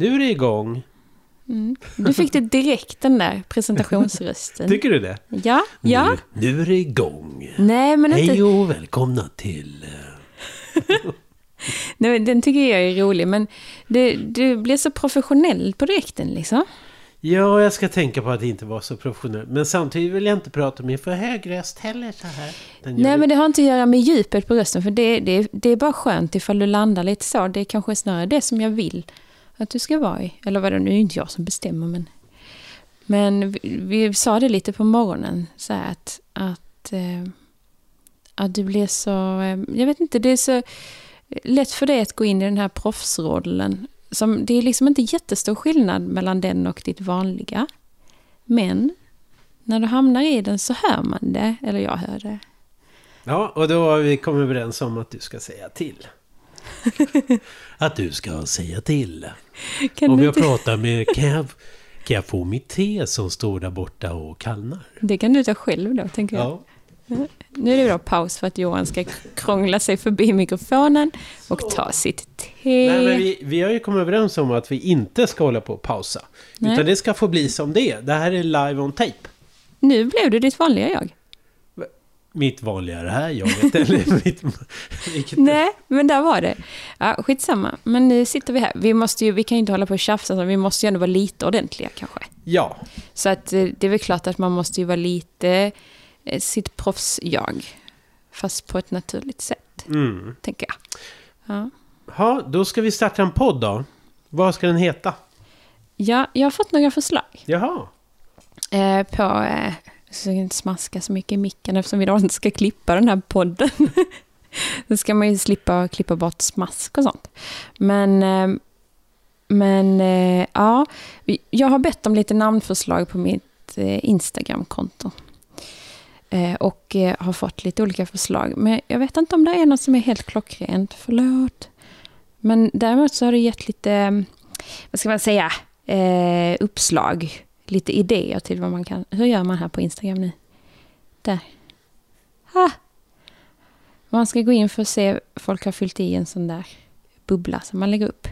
Nu är det igång. Mm. Du fick det direkt, den där presentationsrösten. Tycker du det? Ja, ja. Nu, nu är det igång. Nej, men inte... Hej och välkomna till... eh, Nej, den tycker jag är rolig, men det, du blir så professionell på direkten liksom. Ja, jag ska tänka på att inte vara så professionell. Men samtidigt vill jag inte prata med för hög röst heller så här. Den Nej, men det har inte att göra med djupet på rösten, för det, det, det är bara skönt ifall du landar lite så. Det är kanske snarare det som jag vill att du ska vara i. Eller vadå, nu är det inte jag som bestämmer, men... Men vi, vi sa det lite på morgonen, så här att... Att, eh, att du blir så... Eh, jag vet inte, det är så lätt för dig att gå in i den här proffsrollen. Som, det är liksom inte jättestor skillnad mellan den och ditt vanliga. Men när du hamnar i den så hör man det, eller jag hör det. Ja, och då har vi kommit överens om att du ska säga till. att du ska säga till. Kan Om jag inte, pratar med... Kan jag, kan jag få mitt te som står där borta och kallnar? det kan du ta själv då, tänker jag. Ja. Nu är det då paus för att Johan ska krångla sig förbi mikrofonen och ta sitt te. Nej, men vi, vi har ju kommit överens om att vi inte ska hålla på och pausa. Nej. Utan det ska få bli som det är. Det här är live on tape. Nu blev du ditt vanliga jag. Mitt vanliga det här jaget. eller mitt, vilket, Nej, men där var det. Ja, skitsamma. Men nu sitter vi här. Vi, måste ju, vi kan ju inte hålla på och tjafsa, så vi måste ju ändå vara lite ordentliga kanske. Ja, Så att eh, det är väl klart att man måste ju vara lite eh, sitt proffs-jag. Fast på ett naturligt sätt, mm. tänker jag. Ja. Ha, då ska vi starta en podd då. Vad ska den heta? ja, jag har fått några förslag. Jaha. Eh, på, eh, jag ska inte smaska så mycket i micken eftersom vi då inte ska klippa den här podden. Då ska man ju slippa klippa bort smask och sånt. Men, eh, men eh, ja, jag har bett om lite namnförslag på mitt eh, Instagramkonto. Och har fått lite olika förslag. Men jag vet inte om det är något som är helt klockrent, förlåt. Men däremot så har det gett lite, vad ska man säga, uppslag lite idéer till vad man kan... Hur gör man här på Instagram nu? Där. Ha! Man ska gå in för att se folk har fyllt i en sån där bubbla som man lägger upp.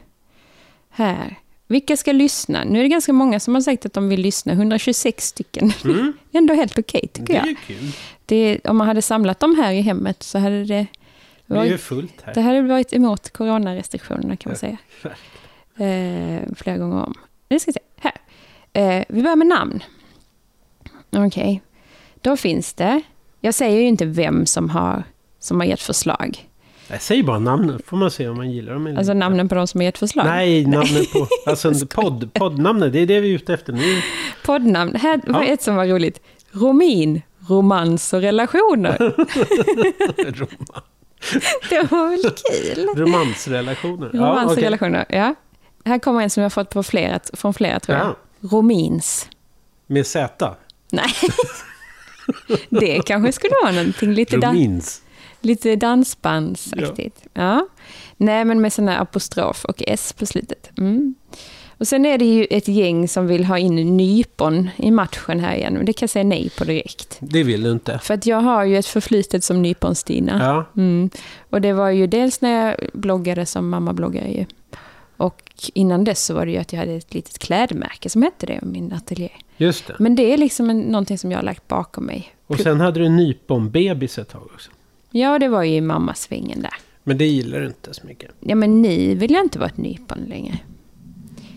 Här. Vilka ska lyssna? Nu är det ganska många som har sagt att de vill lyssna. 126 stycken. Mm. Ändå helt okej tycker Det är jag. Det, om man hade samlat dem här i hemmet så hade det... Det är varit, fullt här. det hade varit emot coronarestriktionerna kan man säga. Eh, flera gånger om. Nu ska vi se. Eh, vi börjar med namn. Okej. Då finns det... Jag säger ju inte vem som har, som har gett förslag. Jag säger bara namnen, får man se om man gillar dem eller Alltså namnen på de som har gett förslag. Nej, namnet på... Alltså podd, poddnamnet, det är det vi är ute efter nu. Poddnamn. Här var Ja. ett som var roligt. Romin, romans och relationer. Det var väl kul? Romansrelationer. Romans och okej. relationer, ja. Här kommer en som jag har fått på flera, från flera tror jag. Ja, Romins. med Z. Nej. Det kanske skulle vara någonting lite, dan- lite dansbandsaktigt. Ja. Nej, men med sån här apostrof och S på slutet. Mm. Och sen är det ju ett gäng som vill ha in nypon i matchen här igen. Men det kan jag säga nej på direkt. Det vill du inte. För att jag har ju ett förflutet som nyponstina. Ja, Mm. Och det var ju dels när jag bloggade som mammabloggare ju. Och innan dess så var det ju att jag hade ett litet klädmärke som hette det, min ateljé. just det. Men det är liksom en, någonting som jag har lagt bakom mig. Och sen hade du en nyponbebis ett tag också. Ja, det var ju i mammasvängen där. Men det gillar du inte så mycket. Ja, men ni vill jag inte vara ett nypon längre.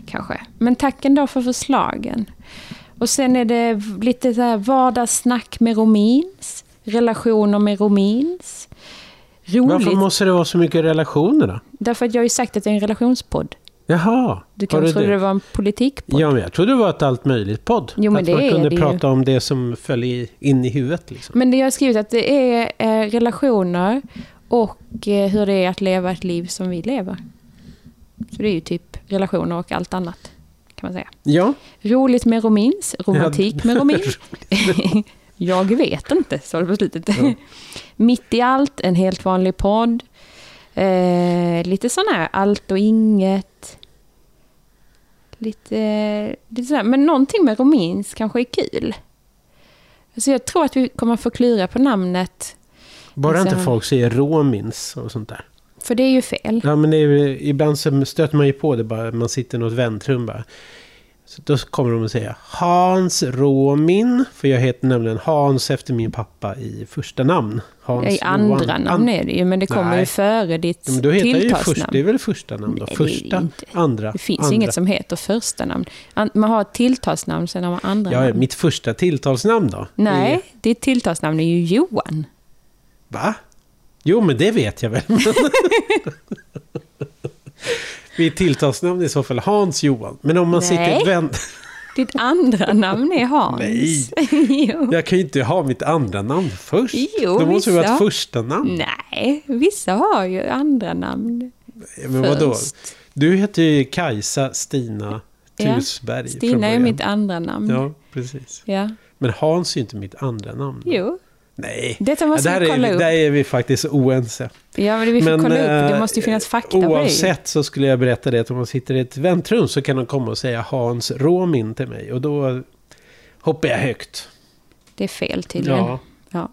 Kanske. Men tack ändå för förslagen. Och sen är det lite så här vardagssnack med Romins. Relationer med Romins. Roligt. Varför måste det vara så mycket relationer då? Därför att jag har ju sagt att det är en relationspodd. Jaha, Du kanske trodde det? det var en politikpodd? Ja, men jag trodde det var ett allt möjligt podd. Jo, men att man kunde det ju. prata om det som föll in i huvudet. Liksom. Men det jag har skrivit att det är eh, relationer och eh, hur det är att leva ett liv som vi lever. Så det är ju typ relationer och allt annat, kan man säga. Ja, Roligt med romins, romantik med romin. jag vet inte, sa det på slutet. Ja. Mitt i allt, en helt vanlig podd. Eh, lite sån här allt och inget. Lite, lite sådär. Men någonting med romins kanske är kul. Så jag tror att vi kommer få klura på namnet. bara Så- inte folk säger romins och sånt där. för det är ju fel. Ja, men är, ibland så stöter man ju på det bara. Man sitter i något väntrum bara. Så då kommer de att säga Hans Råmin. För jag heter nämligen Hans efter min pappa i första namn. Hans I andra Johan- namn är det ju, men det kommer Nej. ju före ditt Men då heter jag ju först, tilltalsnamn. det är väl första namn då? Nej, det det första, inte. andra, Det finns andra. inget som heter första namn. An- Man har ett tilltalsnamn, sen har man andra Ja, namn. mitt första tilltalsnamn då? Nej, Är, ditt tilltalsnamn är ju Johan. va? Jo, men det vet jag väl. mitt tilltalsnamn är i så fall Hans Johan. Men om man Nej. sitter vänt... Ditt andra namn är Hans. Nej. Jag kan ju inte ha mitt andra namn först. Jo, Då måste det vara vissa. ett första namn. Nej, vissa har ju andra namn Men vadå? först. Du heter ju Kajsa Stina Ja, Tusberg. från Stina är mitt andra namn. Ja. Ja, precis. Men Hans är ju inte mitt andra namn. Jo, Nej. detta måste där, vi är kolla vi, upp. där är vi faktiskt oense. Ja, men vi får kolla upp. Det eh, måste ju finnas fakta på. Oavsett så skulle jag berätta det att om man sitter i ett väntrum så kan de komma och säga Hans Råmin till mig. Och då hoppar jag högt. Det är fel tydligen. Ja. Ja.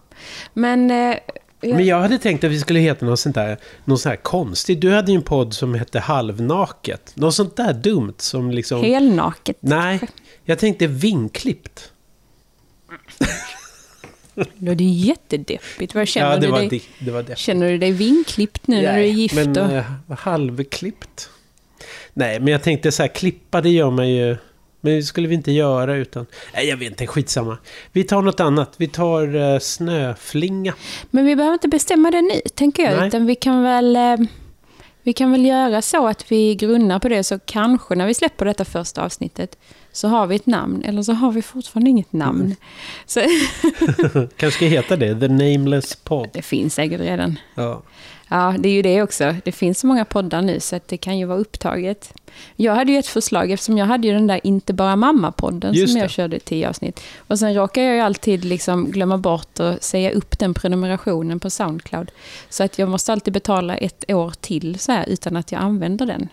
Men... Eh, ja. Men jag hade tänkt att vi skulle heta något sånt där, något sånt här konstigt. Du hade ju en podd som hette Halvnaket. Något sånt där dumt som liksom... Helnaket. Nej, jag tänkte vinklippt. Det är jättedeppigt. Vad känner, ja, det du var, dig, det, var känner du dig vinklippt nu när du är gift? men och... eh, halvklippt. Nej, men jag tänkte så här, klippa det gör man ju... Men det skulle vi inte göra utan... Nej, jag vet inte, skitsamma. Vi tar något annat. Vi tar uh, snöflinga. Men vi behöver inte bestämma det nu, tänker jag. Nej. Utan vi kan väl... Eh, vi kan väl göra så att vi grunnar på det, så kanske när vi släpper detta första avsnittet så har vi ett namn, eller så har vi fortfarande inget namn. Mm. Kanske ska heta det, The Nameless Pod. det finns säkert redan. Ja. Ja, det är ju det också. Det finns så många poddar nu så det kan ju vara upptaget. Jag hade ju ett förslag eftersom jag hade ju den där Inte bara mamma-podden Just som det. jag körde i tio avsnitt. Och sen råkar jag ju alltid liksom glömma bort att säga upp den prenumerationen på Soundcloud. Så att jag måste alltid betala ett år till så här utan att jag använder den.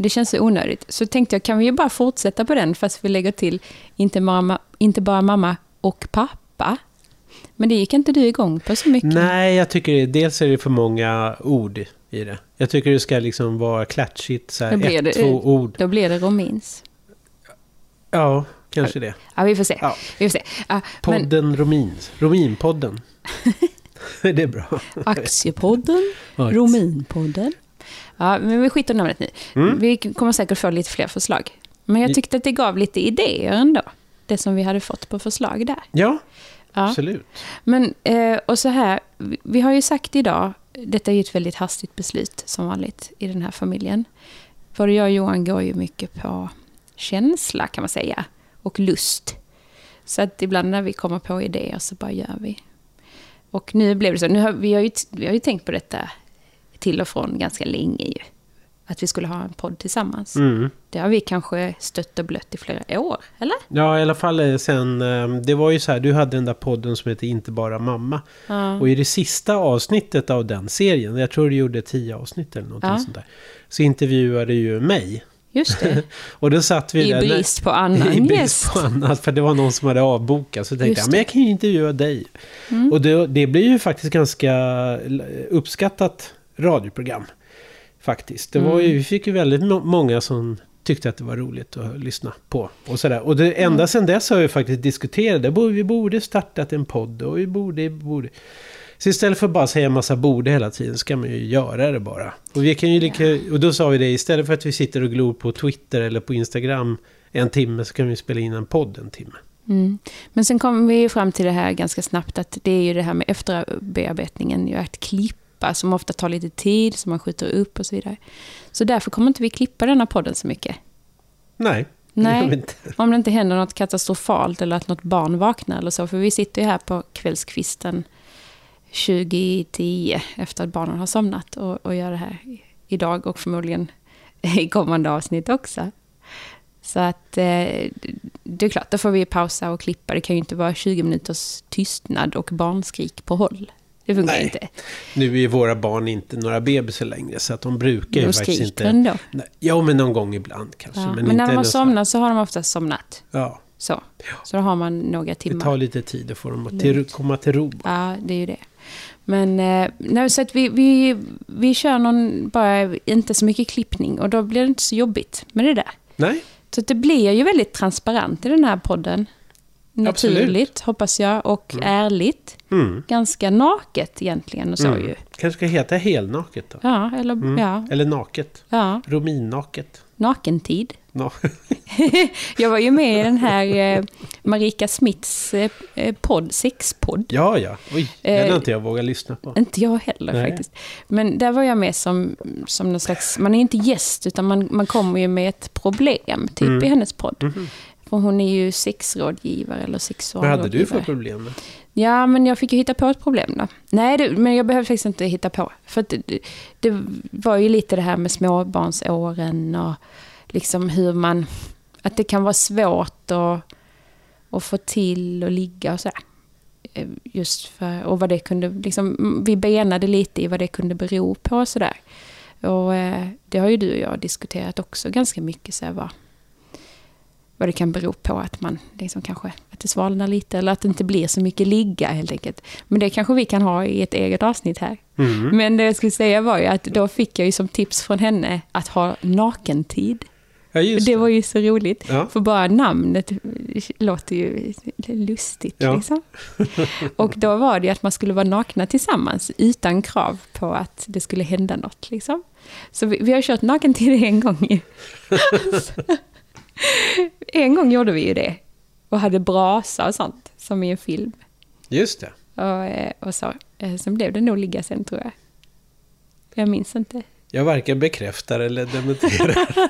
Det känns så onödigt. Så tänkte jag, kan vi ju bara fortsätta på den fast vi lägger till Inte bara, ma- inte bara mamma och pappa. Men det gick inte du igång på så mycket. Nej, jag tycker dels är det för många ord i det. Jag tycker det ska liksom vara klatschigt, så här, ett, det- två ord. Då blir det Romins. Ja, kanske det. Ja, vi får se. Ja. Vi får se. Ja, men Podden Romins. Rominpodden. det är bra. Aktiepodden, Rominpodden. Ja, men vi skiter i namnet nu. Mm. Vi kommer säkert få lite fler förslag. Men jag tyckte att det gav lite idéer ändå. Det som vi hade fått på förslag där. Ja, Ja. absolut. Men, eh, och så här, vi- vi har ju sagt idag, detta är ju ett väldigt hastigt beslut som vanligt i den här familjen. Både jag och Johan går ju mycket på känsla kan man säga, och lust. Så att ibland när vi kommer på idéer så bara gör vi. Och nu blev det så, nu har, vi, har ju, vi har ju tänkt på detta till och från ganska länge ju. Att vi skulle ha en podd tillsammans. Mm. Det har vi kanske stött och blött i flera år, eller? Ja, i alla fall eh, sen... eh, Det var ju så här, du hade den där podden som heter Inte bara mamma. Ja. Och i det sista avsnittet av den serien, jag tror du gjorde tio avsnitt eller någonting Ja. sånt där. Så intervjuade ju mig. Just det. Och då satt vi I där... brist på annan I brist gäst. på annat, för det var någon som hade avbokat. Så tänkte jag, men jag kan ju intervjua dig. Mm. Och det, det blir ju faktiskt ganska uppskattat radioprogram. Faktiskt. Det var ju, Mm. vi fick ju väldigt må- många som tyckte att det var roligt att lyssna på. Och, sådär. och det ända sedan dess har vi faktiskt diskuterat det. Vi borde startat en podd och vi borde, borde. Så istället för att bara säga en massa borde hela tiden ska man ju göra det bara. Och, vi kan ju lika, och då sa vi det, istället för att vi sitter och glor på Twitter eller på Instagram en timme så kan vi spela in en podd en timme. Mm. Men sen kom vi ju fram till det här ganska snabbt att det är ju det här med efterbearbetningen, ju att klippa som ofta tar lite tid, som man skjuter upp och så vidare. Så därför kommer inte vi klippa denna podden så mycket. Nej. Nej. Om det inte händer något katastrofalt eller att något barn vaknar eller så. För vi sitter ju här på kvällskvisten 2010 efter att barnen har somnat och, och gör det här idag och förmodligen i kommande avsnitt också. Så att eh, det är klart, då får vi pausa och klippa. Det kan ju inte vara 20 minuters tystnad och barnskrik på håll. Det funkar Nej. inte. Nu är ju våra barn inte några bebisar längre så att de brukar ju De faktiskt skriker inte... ändå. Nej, Ja, men någon gång ibland kanske. Ja. Men, Men, när de har somnat så har de oftast somnat. Ja, Så, så då har man några det timmar. tar lite tid att få dem att till, komma till ro. Ja, det är ju det. Men eh, nej, så att vi, vi, vi kör någon, bara inte så mycket klippning och då blir det inte så jobbigt med det där. Nej, Så att det blir ju väldigt transparent i den här podden. Absolut. Naturligt, hoppas jag, och ärligt. mm. Ganska naket egentligen och så Mm. ju. kanske ska heta helnaket då? Ja, eller Mm. ja, Eller naket. ja, Rominnaket. nakentid. No. Jag var ju med i den här eh, Marika Smiths eh, eh, podd, sexpodd. Ja, ja. Oj, den har inte jag vågat lyssna på. Inte jag heller Nej. faktiskt. Men där var jag med som, som någon slags, man är inte gäst utan man, man kommer ju med ett problem typ Mm. i hennes podd. Mhm. För hon är ju sexrådgivare eller Vad sexualrådgivare. hade du för problem? Ja, men jag fick ju hitta på ett problem då. Nej, det, men jag behövde faktiskt inte hitta på. För det, det- var ju lite det här med småbarnsåren och liksom hur man... Att det kan vara svårt att, att få till och ligga och så. Eh, Just för, och vad det kunde, liksom, vi benade lite i vad det kunde bero på och sådär. Och eh, det har ju du och jag diskuterat också ganska mycket. Så här, vad, vad det kan bero på att man liksom kanske att det svalnar lite eller att det inte blir så mycket ligga helt enkelt. Men det kanske vi kan ha i ett eget avsnitt här. Mm. Men det jag skulle säga var ju att då fick jag ju som tips från henne att ha nakentid. Ja, just Det var ju så roligt. Ja. För bara namnet låter ju lustigt. Ja. Liksom. Och då var det ju att man skulle vara nakna tillsammans utan krav på att det skulle hända något. Liksom. Så vi, vi har kört nakentid en gång ju. en gång gjorde vi ju det. Och hade brasa och sånt, som i en film. Just det. Och, eh, och så. Eh, Sen blev det nog ligga sen tror jag. Jag minns inte. Jag varken bekräftar eller dementerar.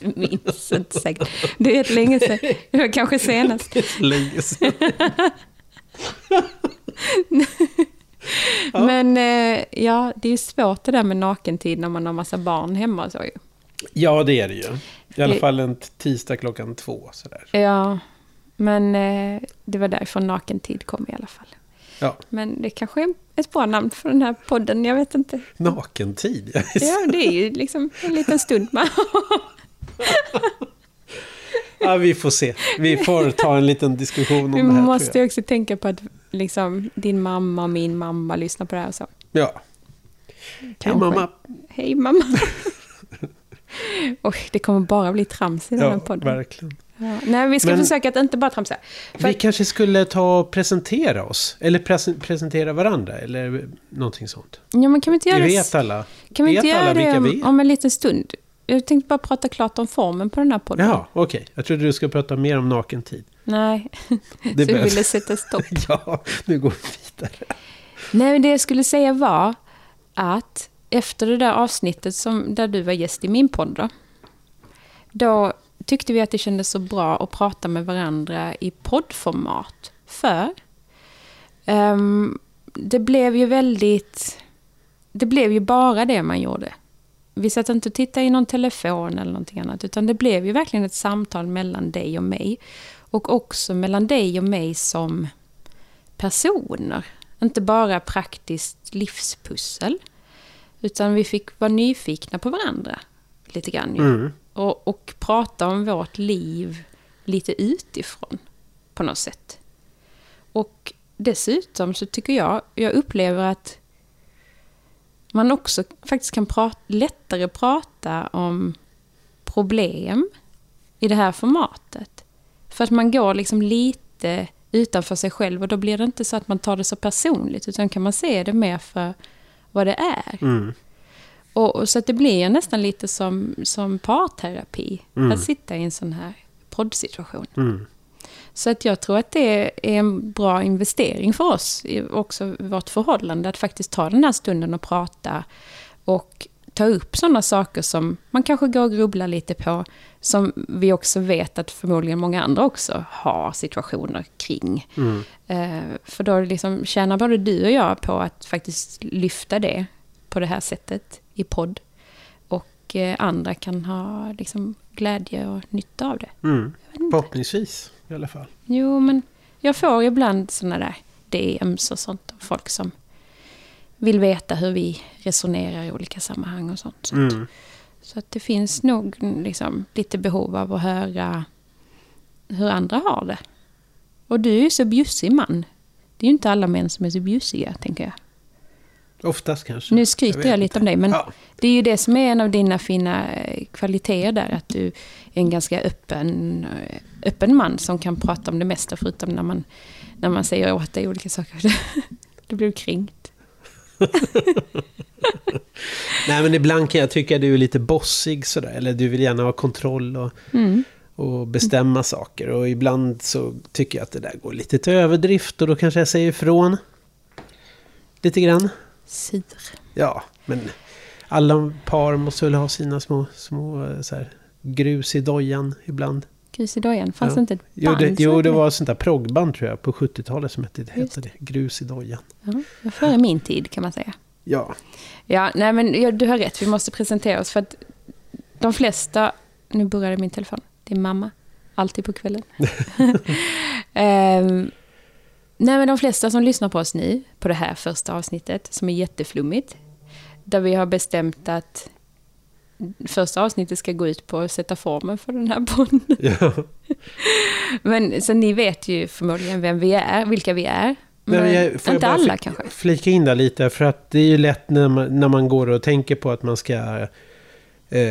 Jag minns inte säkert. Det är ett länge sedan. Det var kanske senast. Det är länge sedan. Ja. Men eh, ja, det är ju svårt det där med nakentid när man har massa barn hemma och så ju. Ja, det är det ju. I alla fall en tisdag klockan två. Sådär. Ja, men eh, det var därifrån nakentid kom i alla fall. Ja, Men det kanske är ett bra namn för den här podden, jag vet inte. nakentid. Ja, Ja, det är ju liksom en liten stund med. ja, vi får se. Vi får ta en liten diskussion om Vi det här. måste tror ju också tänka på att liksom, din mamma och min mamma lyssnar på det här och så. Ja. Hej Kanske. mamma. Hej mamma. Oj, det kommer bara bli trams i den här Ja, podden. verkligen. Ja. Nej, vi ska Men- försöka att inte bara tramsa. För Vi kanske skulle ta och presentera oss. Eller presen- presentera varandra. Eller någonting sånt. Ja, men kan vi inte göra vet det, alla. kan vi inte vet göra alla det om, om en liten stund? Jag tänkte bara prata klart om formen på den här podden. Jaha, okej. Jag trodde du skulle prata mer om nakentid. Nej, Det så behövs. ville sätta stopp. Ja, nu går vi vidare. Nej, men det jag skulle säga var att efter det där avsnittet som, där du var gäst i min podd då, då tyckte vi att det kändes så bra att prata med varandra i poddformat. För um, det blev ju väldigt... Det blev ju bara det man gjorde. Vi satt inte och tittade i någon telefon eller någonting annat, utan det blev ju verkligen ett samtal mellan dig och mig. Och också mellan dig och mig som personer. Inte bara praktiskt livspussel. Utan vi fick vara nyfikna på varandra lite grann. Mm. Och, och prata om vårt liv lite utifrån på något sätt. Och dessutom så tycker jag, jag upplever att man också faktiskt kan prata, lättare prata om problem i det här formatet. För att man går liksom lite utanför sig själv och då blir det inte så att man tar det så personligt utan kan man se det mer för vad det är. Mm. Och, och så att det blir nästan lite som, som parterapi Mm. att sitta i en sån här poddsituation. Mm. Så att jag tror att det är en bra investering för oss, också vårt förhållande, att faktiskt ta den här stunden och prata och ta upp sådana saker som man kanske går och grubblar lite på, som vi också vet att förmodligen många andra också har situationer kring. Mm. Eh, för då liksom tjänar både du och jag på att faktiskt lyfta det på det här sättet i podd. Och eh, andra kan ha liksom glädje och nytta av det. Mm. Förhoppningsvis i alla fall. Jo, men jag får ibland såna där DMs och sånt av folk som vill veta hur vi resonerar i olika sammanhang och sånt. Så, att, Mm. så att det finns nog liksom lite behov av att höra hur andra har det. Och du är ju så bjussig man. Det är ju inte alla män som är så bjussiga, tänker jag. Oftast kanske. Nu skryter vet jag, lite om dig, men Ja. det är ju det som är en av dina fina eh, kvaliteter där. Att du är en ganska öppen, eh, öppen man som kan prata om det mesta förutom när man, när man säger åt dig olika saker. Du blir kränkt. Nej men ibland kan jag tycka att du är lite bossig sådär. Eller du vill gärna ha kontroll och, Mm. och bestämma saker. Och ibland så tycker jag att det där går lite till överdrift. Och då kanske jag säger ifrån. Lite grann. Sur. Ja, men alla par måste väl ha sina små, små eh, så här, grus i dojan ibland. Grus. Fanns det inte ett Jo, band? det, som jo, det var ett sånt där proggband tror jag på 70-talet som hette, det hette det. Grus i dojan. Ja, det före min tid kan man säga. Ja, Ja, nej men ja, du har rätt. Vi måste presentera oss för att de flesta... Nu började min telefon. Det är mamma. Alltid på kvällen. Ehm, nej men de flesta som lyssnar på oss nu, på det här första avsnittet, som är jätteflummigt, där vi har bestämt att första avsnittet ska gå ut på att sätta formen för den här podden. ja. Men så ni vet ju förmodligen vem vi är, vilka vi är. Men men jag- får jag inte bara alla kanske. Flika in där lite, för att det är ju lätt när man, när man går och tänker på att man ska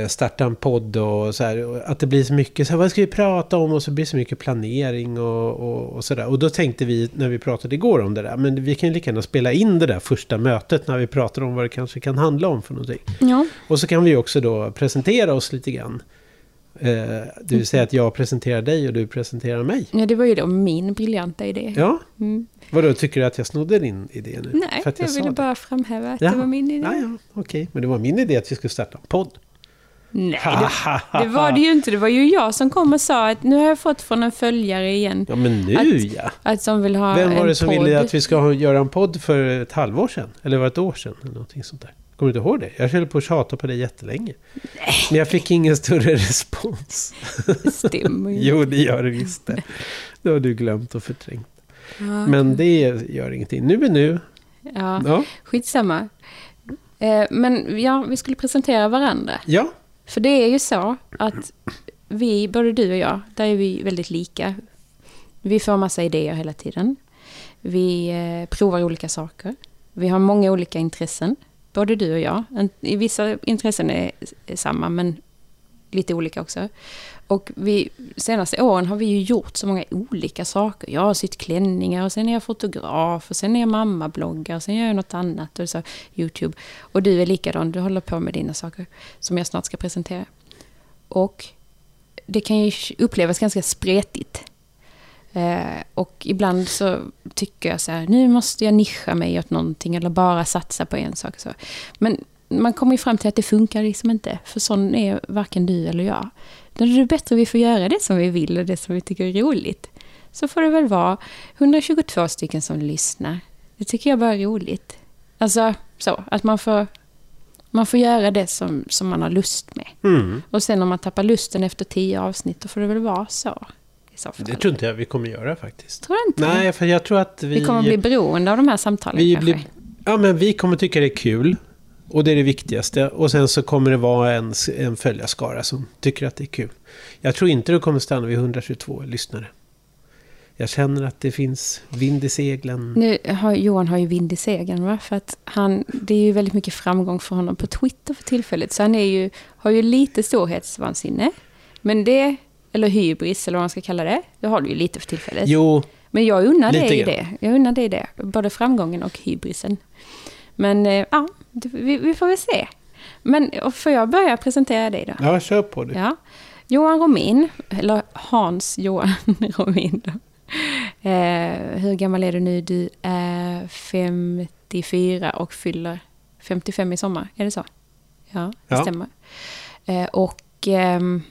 starta en podd och så här. Att det blir så mycket, så här, vad ska vi prata om? Och så blir det så mycket planering och, och, och sådär. Och då tänkte vi, när vi pratade igår om det där, men vi kan ju lika gärna spela in det där första mötet när vi pratar om vad det kanske kan handla om för någonting. Ja, Och så kan vi också då presentera oss lite grann. Eh, det vill säga att jag presenterar dig och du presenterar mig. ja, det var ju då min briljanta idé. Ja, Mm. vadå, tycker du att jag snodde din idé nu? Nej, jag, sa ville bara framhäva att Ja. det var min idé. Ja, ja, okej. Men det var min idé att vi skulle starta en podd. Nej, det, det var det ju inte. Det var ju jag som kom och sa att nu har jag fått från en följare igen Ja, men nu Att- ja. att som vill ha Vem var det som podd. ville att vi ska ha, göra en podd för ett halvår sedan? Eller var det ett år sedan? Eller någonting sånt där. Kommer du inte ihåg det? Jag höll på att tjata på det jättelänge. Men jag fick ingen större respons. Det stämmer ju. Jo, det gör det visst det. Det har du glömt och förträngt. Ja, Men det gör ingenting. Nu är nu. ja, Ja. skitsamma. Eh, Men ja, vi skulle presentera varandra. Ja. För det är ju så att vi, både du och jag, där är vi väldigt lika. Vi får massa idéer hela tiden. Vi eh, provar olika saker. Vi har många olika intressen, både du och jag. Vissa intressen är samma, men lite olika också. Och vi, senaste åren har vi ju gjort så många olika saker. Jag har sytt klänningar och sen är jag fotograf och sen är jag mammabloggar och sen gör jag något annat och så Youtube. Och du är likadan, du håller på med dina saker som jag snart ska presentera. Och det kan ju upplevas ganska spretigt. Eh, och ibland så tycker jag så här, nu måste jag nischa mig åt någonting eller bara satsa på en sak. Så. Men man kommer ju fram till att det funkar liksom inte, för sån är varken du eller jag. Då är det bättre vi får göra det som vi vill och det som vi tycker är roligt. Så får det väl vara 122 stycken som lyssnar. Det tycker jag bara är roligt. Alltså så, att man får, man får göra det som, som man har lust med. Mm. Och sen om man tappar lusten efter tio avsnitt, då får det väl vara så. Det tror inte jag vi kommer göra faktiskt. tror jag inte. Nej, för jag tror att vi... vi kommer bli beroende av de här samtalen vi kanske. blir, Ja, men vi kommer tycka det är kul. Och det är det viktigaste. Och sen så kommer det vara en, en följarskara som tycker att det är kul. Jag tror inte det kommer stanna vid 122 lyssnare. Jag känner att det finns vind i seglen. Nu har, Johan har ju vind i segern, va? För att han, det är ju väldigt mycket framgång för honom på Twitter för tillfället. Så han är ju, har ju lite storhetsvansinne. Men det, eller hybris, eller vad man ska kalla det, det har du ju lite för tillfället. Jo, Men jag unnar Lite dig grann. det. Jag unnar dig det. Både framgången och hybrisen. Men eh, ja, vi, vi får väl se. Men får jag börja presentera dig då? ja, kör på det. Ja. Johan Romin, eller Hans Johan Romin. Då. Eh, hur gammal är du nu? Du är 54 och fyller 55 i sommar. Är det så? Ja, det Ja. stämmer. Eh, och ehm,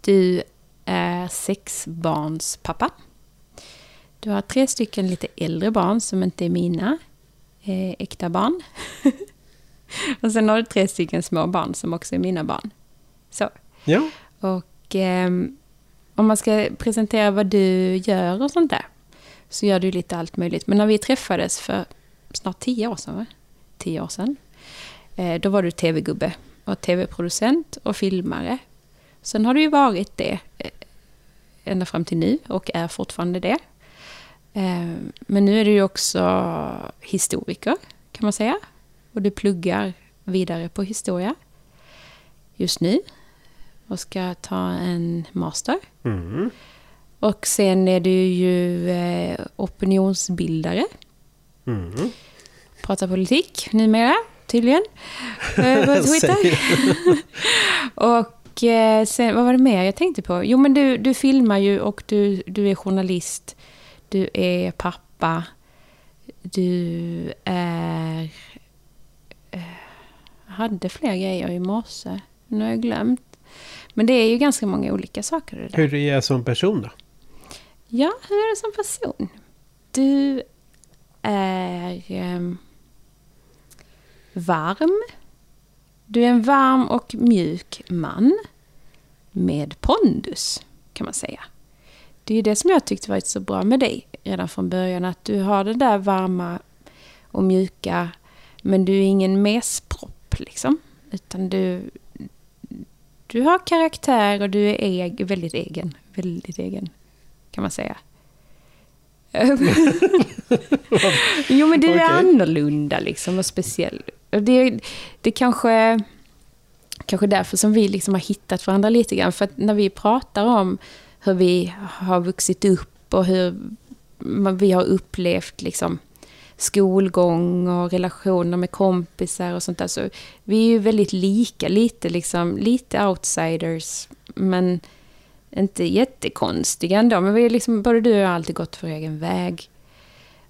du är sexbarnspappa. Du har tre stycken lite äldre barn som inte är mina eh, äkta barn. och sen har du tre stycken små barn som också är mina barn. Så. Ja, Och ehm, om man ska presentera vad du gör och sånt där, så gör du lite allt möjligt. Men när vi träffades för snart tio år sedan, va? Tio år sedan. Eh, då var du tv-gubbe och tv-producent och filmare. Sen har du ju varit det eh, ända fram till nu och är fortfarande det. Eh, men nu är du ju också historiker, kan man säga. och du pluggar vidare på historia just nu och ska ta en master. Mm. Och sen är du ju eh, opinionsbildare. Mm. Pratar politik numera, tydligen. Eh, på Twitter. och eh, sen, vad var det mer jag tänkte på? Jo, men du, du filmar ju och du, du är journalist. Du är pappa. Du är... Eh, hade fler grejer i morse. Nu har jag glömt. Men det är ju ganska många olika saker det där. Hur är jag som person då? Ja, hur är du som person? Du är eh, varm. Du är en varm och mjuk man med pondus, kan man säga. Det är ju det som jag tyckte varit så bra med dig redan från början, att du har det där varma och mjuka, men du är ingen mespropp liksom. Utan du, du har karaktär och du är eg, väldigt egen. Väldigt egen, kan man säga. jo, men du är annorlunda liksom och speciell. Och det, det kanske kanske därför som vi liksom har hittat varandra lite grann. För att när vi pratar om hur vi har vuxit upp och hur vi har upplevt liksom skolgång och relationer med kompisar och sånt där. Så vi är ju väldigt lika, lite, liksom, lite outsiders. Men inte jättekonstiga ändå. Men vi är liksom, både du och jag har alltid gått vår egen väg.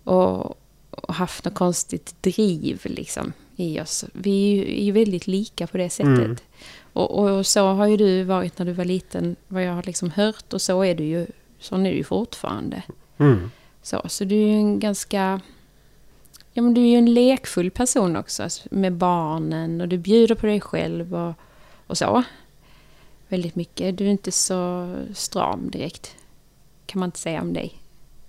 Och, och haft något konstigt driv liksom, i oss. Vi är ju, är ju väldigt lika på det sättet. Mm. Och, och så har ju du varit när du var liten, vad jag har liksom hört. Och så är du ju, så är du ju fortfarande. Mm. Så, så du är ju en ganska... Ja, men du är ju en lekfull person också alltså, med barnen och du bjuder på dig själv och, och så. Väldigt mycket. Du är inte så stram direkt. Kan man inte säga om dig.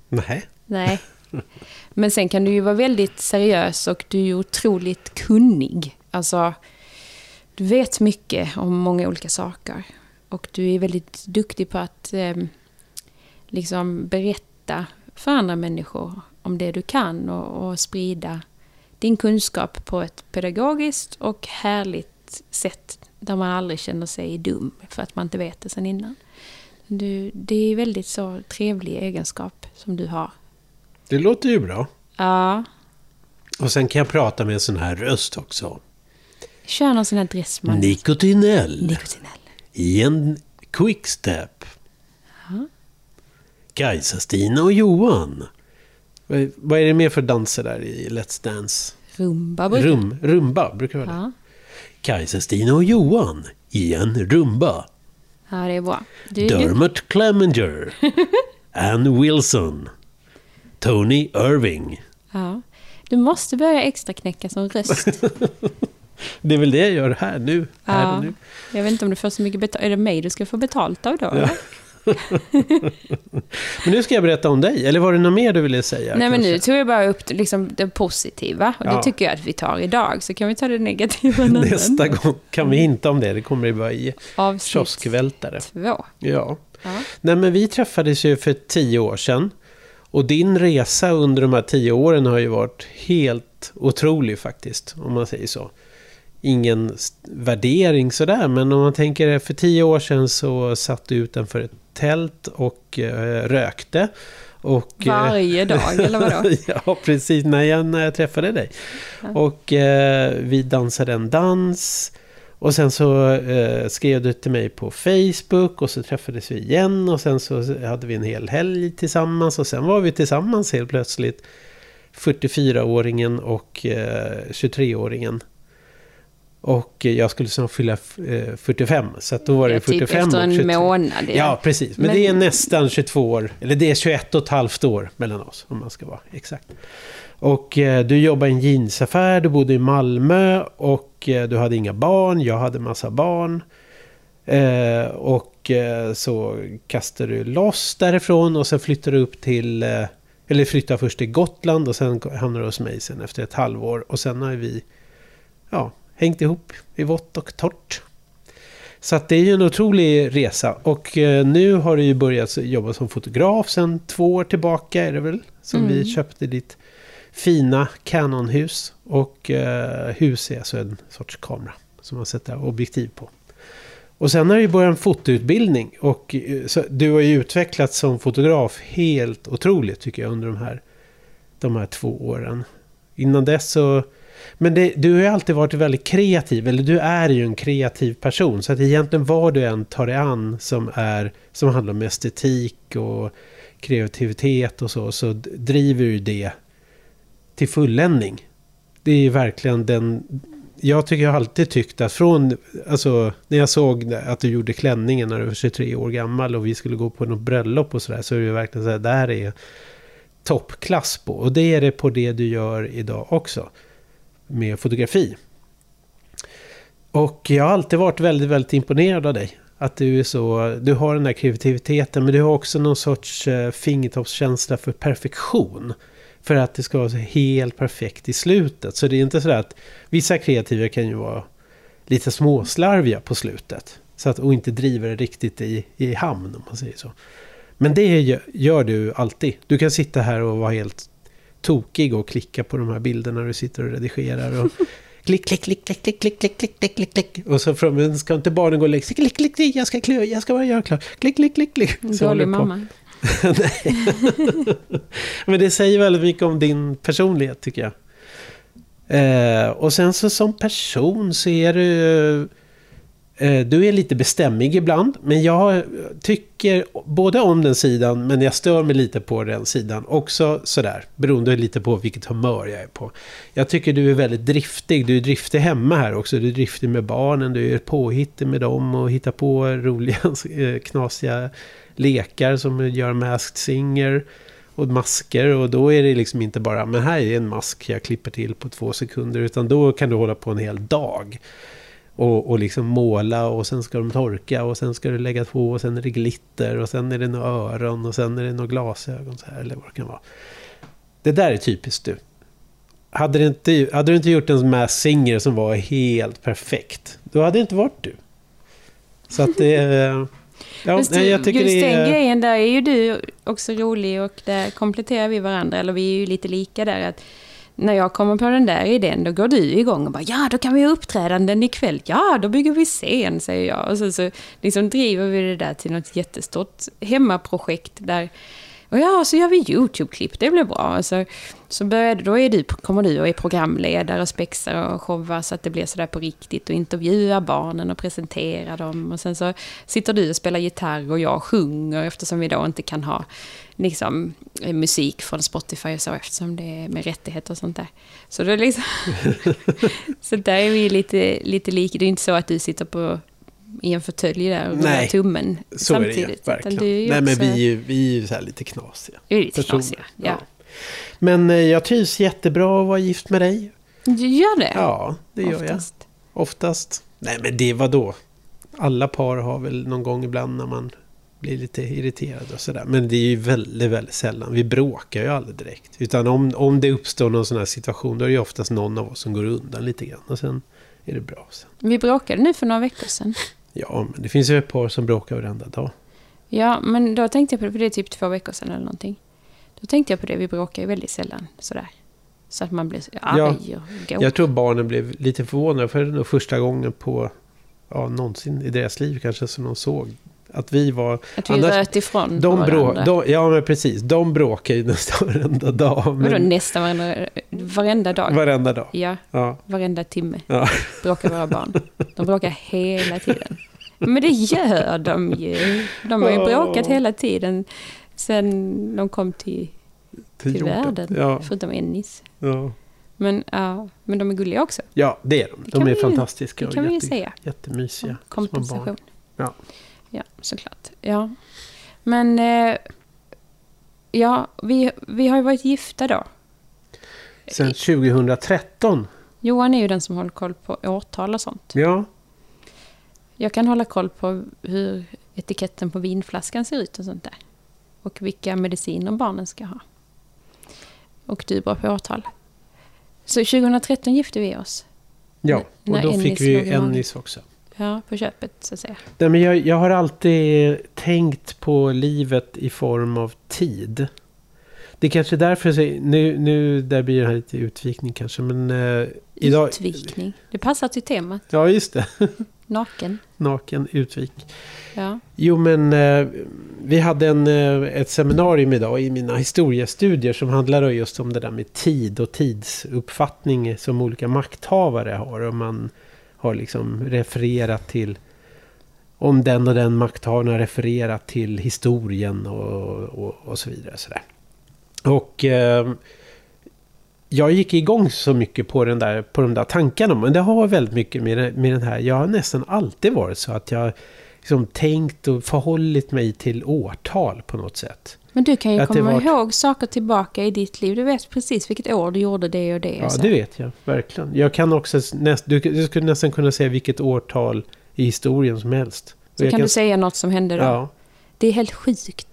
Nej. Nej. Men sen kan du ju vara väldigt seriös och du är ju otroligt kunnig. Alltså, du vet mycket om många olika saker. Och du är väldigt duktig på att eh, liksom berätta för andra människor om det du kan och, och sprida din kunskap på ett pedagogiskt och härligt sätt där man aldrig känner sig dum för att man inte vet det sen innan. Du, det är väldigt så trevlig egenskap som du har. Det låter ju bra. Ja, Och sen kan jag prata med en sån här röst också. Kör någon sån här dressman. Nikotinell. Nikotinell. I en quickstep. Kajsa-Stina och Johan. Vad- är det mer för danser där i Let's Dance? Rumba brukar Rum, rumba brukar det vara det. Ja. Kajsa-Stina och Johan i en rumba. ja, det är bra. Du, du, Dermot Clemenger. Ann Wilson. Tony Irving. ja. du måste börja extra knäcka som röst. Det är väl det jag gör här nu. Här och Ja. nu. Jag vet inte om du får så mycket betalt. Är det mig du ska få betalt av då? eller? Men nu ska jag berätta om dig. Eller var det något mer du ville säga? Nej, men kanske? nu tog jag bara upp liksom det positiva. Och Ja. det tycker jag att vi tar idag. Så kan vi ta det negativa. Nästa gång kan vi hinta om det. Det kommer att vara i Avsnitt kioskvältare. två. Ja. Ja. Nej, men vi träffades ju för tio år sedan. Och din resa under de här tio åren har ju varit helt otrolig faktiskt, om man säger så. Ingen värdering sådär, men om man tänker för tio år sedan så satt du utanför ett tält och eh, rökte. Och, eh, Varje dag, eller vadå? ja, precis. När jag, när jag träffade dig. Ja. Och eh, vi dansade en dans. Och sen så eh, skrev du till mig på Facebook och så träffades vi igen. Och sen så hade vi en hel helg tillsammans. Och sen var vi tillsammans helt plötsligt. 44-åringen och eh, 23-åringen. Och eh, jag skulle snart fylla eh, 45. Så att då var det Ja, 45 typ efter och en 23. månad. ja. Ja, precis. Men, Men- det är nästan 22 år. Eller det är 21 och ett halvt år mellan oss, om man ska vara exakt. Och eh, du jobbade i en jeansaffär, du bodde i Malmö och eh, du hade inga barn. Jag hade massa barn. Eh, och eh, så kastade du loss därifrån och sen flyttade du upp till... Eh, eller flyttade först till Gotland och sen hamnade du hos mig sen efter ett halvår. Och sen har vi ja, hängt ihop i vått och torrt. Så att det är ju en otrolig resa. Och eh, nu har du ju börjat jobba som fotograf sen två år tillbaka är det väl? Som Mm. vi köpte ditt fina Canon-hus. Och eh, hus är alltså en sorts kamera som man sätter objektiv på. Och sen har ju börjat en fotoutbildning. Och eh, du har ju utvecklats som fotograf helt otroligt tycker jag under de här, de här två åren. Innan dess så... Men det, du har ju alltid varit väldigt kreativ, eller du är ju en kreativ person. Så att egentligen vad du än tar dig an som, är, som handlar om estetik och kreativitet och så, så driver du det till fulländning. Det är ju verkligen den... Jag tycker jag har alltid tyckt att från... Alltså när jag såg att du gjorde klänningen när du var 23 år gammal och vi skulle gå på något bröllop och sådär så är det ju verkligen så här, det här är toppklass på. Och det är det på det du gör idag också. Med fotografi. Och jag har alltid varit väldigt, väldigt imponerad av dig. Att du är så, du har den här kreativiteten men du har också någon sorts eh, fingertoppskänsla för perfektion. För att det ska vara helt perfekt i slutet. Så det är inte så att vissa kreativa kan ju vara lite småslarviga på slutet. Så att, och inte driva det riktigt i, i hamn om man säger så. Men det gör du alltid. Du kan sitta här och vara helt tokig och klicka på de här bilderna du sitter och redigerar. Och klick, klick, klick, klick, klick, klick, klick, klick, klick, klick, klick. Och så från, ska inte barnen gå och lägga sig? Klick, klick, klick, jag ska klö, jag ska bara göra klart. Klick, klick, klick, klick. Så Dålig mamma. Men det säger väldigt mycket om din personlighet tycker jag. Eh, och sen så som person så är du... Eh, du är lite bestämmig ibland. Men jag tycker både om den sidan men jag stör mig lite på den sidan. Också sådär. Beroende lite på vilket humör jag är på. Jag tycker du är väldigt driftig. Du är driftig hemma här också. Du är driftig med barnen. Du är påhittig med dem och hittar på roliga eh, knasiga lekar som gör Masked Singer och masker och då är det liksom inte bara men här är en mask jag klipper till på två sekunder utan då kan du hålla på en hel dag. Och, och liksom måla och sen ska de torka och sen ska du lägga på och sen är det glitter och sen är det några öron och sen är det några glasögon så här eller vad det kan vara. Det där är typiskt du. Hade du inte, hade du inte gjort en Masked Singer som var helt perfekt, då hade det inte varit du. Så att det är... Ja, just nej, just det den grejen, där är ju du också rolig och där kompletterar vi varandra. Eller vi är ju lite lika där. att när jag kommer på den där idén, då går du igång och bara ja, då kan vi ha uppträdanden ikväll. Ja, då bygger vi scen, säger jag. Och så, så liksom driver vi det där till något jättestort hemmaprojekt där och ja, så gör vi YouTube-klipp, det blir bra. Alltså, så, så började, då är du, kommer du och är programledare och spexar och showar så att det blir sådär på riktigt och intervjuar barnen och presenterar dem. Och sen så sitter du och spelar gitarr och jag sjunger eftersom vi då inte kan ha liksom, musik från Spotify och så eftersom det är med rättigheter och sånt där. Så, då liksom, så där är vi lite, lite lika. Det är inte så att du sitter på i en fåtölj där och rullar tummen Så är det samtidigt. utan du är ju Nej, men vi, är ju- vi är ju så här lite knasiga. du är lite personer. knasiga. Ja. Men eh, jag trivs jättebra att vara gift med dig. Du gör det? Ja, det gör jag. Oftast. Oftast. Nej, men det var då. Alla par har väl någon gång ibland när man blir lite irriterad och sådär. Men det är ju väldigt, väldigt sällan. Vi bråkar ju aldrig direkt. Utan om, om det uppstår någon sån här situation då är det ju oftast någon av oss som går undan lite grann. Och sen är det bra. Sen. Vi bråkade nu för några veckor sedan. Ja, men det finns ju ett par som bråkar varenda dag. Ja, men då tänkte jag på det, för det är typ två veckor sedan eller någonting. Då tänkte jag på det, vi bråkar ju väldigt sällan sådär. Så att man blir arg och går. Jag tror barnen blev lite förvånade för det var nog första gången på ja, någonsin i deras liv kanske som de såg att vi var... att vi annars- röt ifrån De på brå, varandra. de, ja men precis, de bråkar ju nästan varenda dag. Vadå Men, nästan varenda, varenda dag? varenda dag. Ja, Ja, varenda timme ja. bråkar våra barn. De bråkar hela tiden. Men det gör de ju. De har ju bråkat hela tiden sen de kom till, Till, till världen. Ja, Förutom Ennis. ja. Men, ja, men de är gulliga också. ja, det är de. Det De är fantastiska Det och kan vi ju jätte, säga. jättemysiga. Kompensation. Ja. Ja, såklart. Ja. Men eh, ja, vi, vi har ju varit gifta då. Sen 2013. Johan är ju den som håller koll på årtal och sånt. Ja, Jag kan hålla koll på hur etiketten på vinflaskan ser ut och sånt där. Och vilka mediciner barnen ska ha. Och du är bra på årtal. Så 2013 gifte vi oss. ja. Och då fick vi. Ennis också. Ja, på köpet så att säga. Nej, men jag, jag har alltid tänkt på livet i form av tid. Det är kanske därför, jag nu, nu där blir det här lite utvikning kanske, men eh, idag... Utvikning. Det passar till temat. Ja, just det. Naken. Naken utvik. Ja. Jo, men eh, vi hade en, eh, ett seminarium idag i mina historiestudier som handlade just om det där med tid och tidsuppfattning som olika makthavare har. Och man har liksom refererat till om den och den makthavaren har refererat till historien och, och, och så vidare. Så där. Och eh, jag gick igång så mycket på, den där, på de där tankarna. Men det har väldigt mycket med, med den här. Jag har nästan alltid varit så att jag liksom tänkt och förhållit mig till årtal på något sätt. Men du kan ju komma var- ihåg saker tillbaka i ditt liv. Du vet precis vilket år du gjorde det och det. Ja, och det vet jag. Verkligen. Jag kan också näst, du, du skulle nästan kunna säga vilket årtal i historien som helst. Så jag kan du säga något som hände då. Ja. Det är helt sjukt.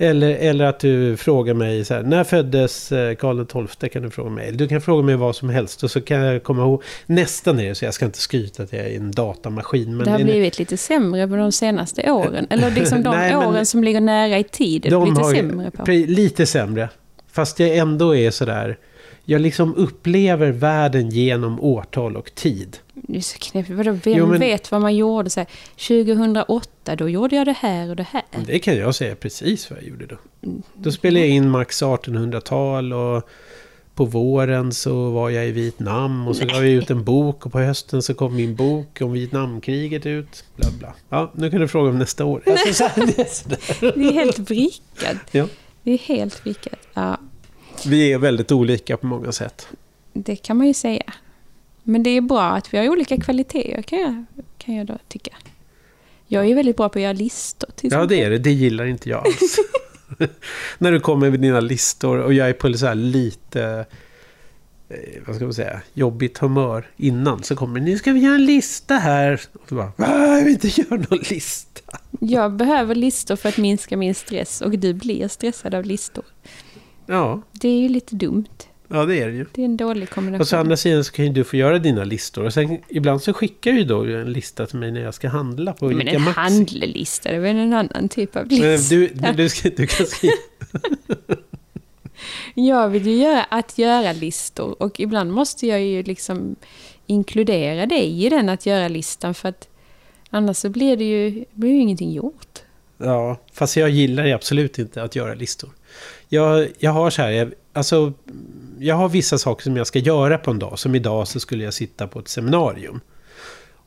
Eller, eller att du frågar mig så här, när föddes eh, Karl XII? Kan du fråga mig. Eller du kan fråga mig vad som helst och så kan jag komma ihåg. Nästan är det så, jag ska inte skryta att jag är en datamaskin. Men det har blivit lite sämre på de senaste åren. Eller liksom de Nej, åren som ligger nära i tid. Är det de lite har, sämre på. Lite sämre. Fast jag ändå är sådär. Jag liksom upplever världen genom årtal och tid. Det är så knepigt. Vadå, vem Jo, men- vet vad man gjorde? Så här, 2008, då gjorde jag det här och det här. Det kan jag säga precis vad jag gjorde då. Mm. Då spelade jag in Max 1800-tal och på våren så var jag i Vietnam och så gav jag ut en bok och på hösten så kom min bok om Vietnamkriget ut. Bla bla. Ja, nu kan du fråga om nästa år. Alltså, det är. Det är helt vrickat. Ja. Det är helt vrickat. Ja, Vi är väldigt olika på många sätt. det kan man ju säga. Men det är bra att vi har olika kvaliteter kan jag, kan jag då tycka. Jag är väldigt bra på att göra listor till Ja, det är det. Det gillar inte jag alls. När du kommer med dina listor och jag är på så här lite... eh, Vad ska man säga? Jobbigt humör innan. Så kommer nu ska vi göra en lista här. Och du bara, "Va? jag vill inte göra någon lista. Jag behöver listor för att minska min stress och du blir stressad av listor. Ja, Det är ju lite dumt. Ja det är det ju. Det är en dålig kombination. Och så andra sidan så kan ju du få göra dina listor. Och sen ibland så skickar du ju då en lista till mig när jag ska handla på Men olika en Max. handlelista, det är väl en annan typ av Men lista. Du, du, du, ska, du kan skriva... Jag vill ju göra att göra-listor och ibland måste jag ju liksom inkludera dig i den att göra-listan för att annars så blir det ju, blir ju ingenting gjort. Ja, fast jag gillar ju absolut inte att göra listor. Jag, jag har så här, jag, alltså, jag har vissa saker som jag ska göra på en dag. Som idag så skulle jag sitta på ett seminarium.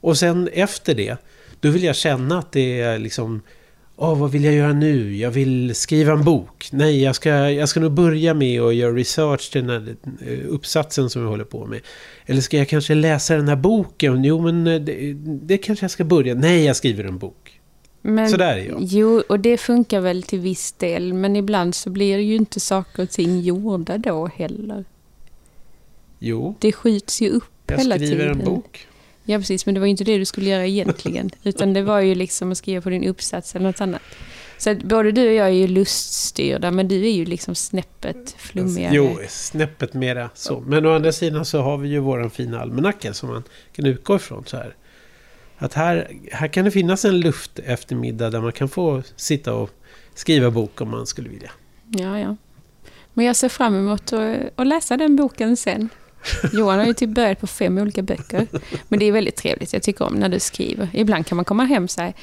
Och sen efter det, då vill jag känna att det är liksom... Åh, vad vill jag göra nu? Jag vill skriva en bok. Nej, jag ska, jag ska nog börja med att göra research till den här eh, uppsatsen som jag håller på med. Eller ska jag kanske läsa den här boken? Jo, men eh, det, det kanske jag ska börja. Nej, jag skriver en bok. Men, Så där är jag. Jo, och det funkar väl till viss del, men ibland så blir ju inte saker och ting gjorda då heller. Jo, Det skjuts ju upp jag hela skriver tiden. en bok. Ja, precis, men det var ju inte det du skulle göra egentligen. utan det var ju liksom att skriva på din uppsats eller något annat. Så att både du och jag är ju luststyrda, men du är ju liksom snäppet flummigare. Jo, snäppet mera så. Men å andra sidan så har vi ju våran fina almanacka som man kan utgå ifrån så här. Att här, här kan det finnas en luft eftermiddag där man kan få sitta och skriva bok om man skulle vilja. Ja, ja. Men jag ser fram emot att, att läsa den boken sen. Johan har ju typ börjat på fem olika böcker. Men det är väldigt trevligt. Jag tycker om när du skriver. Ibland kan man komma hem och säga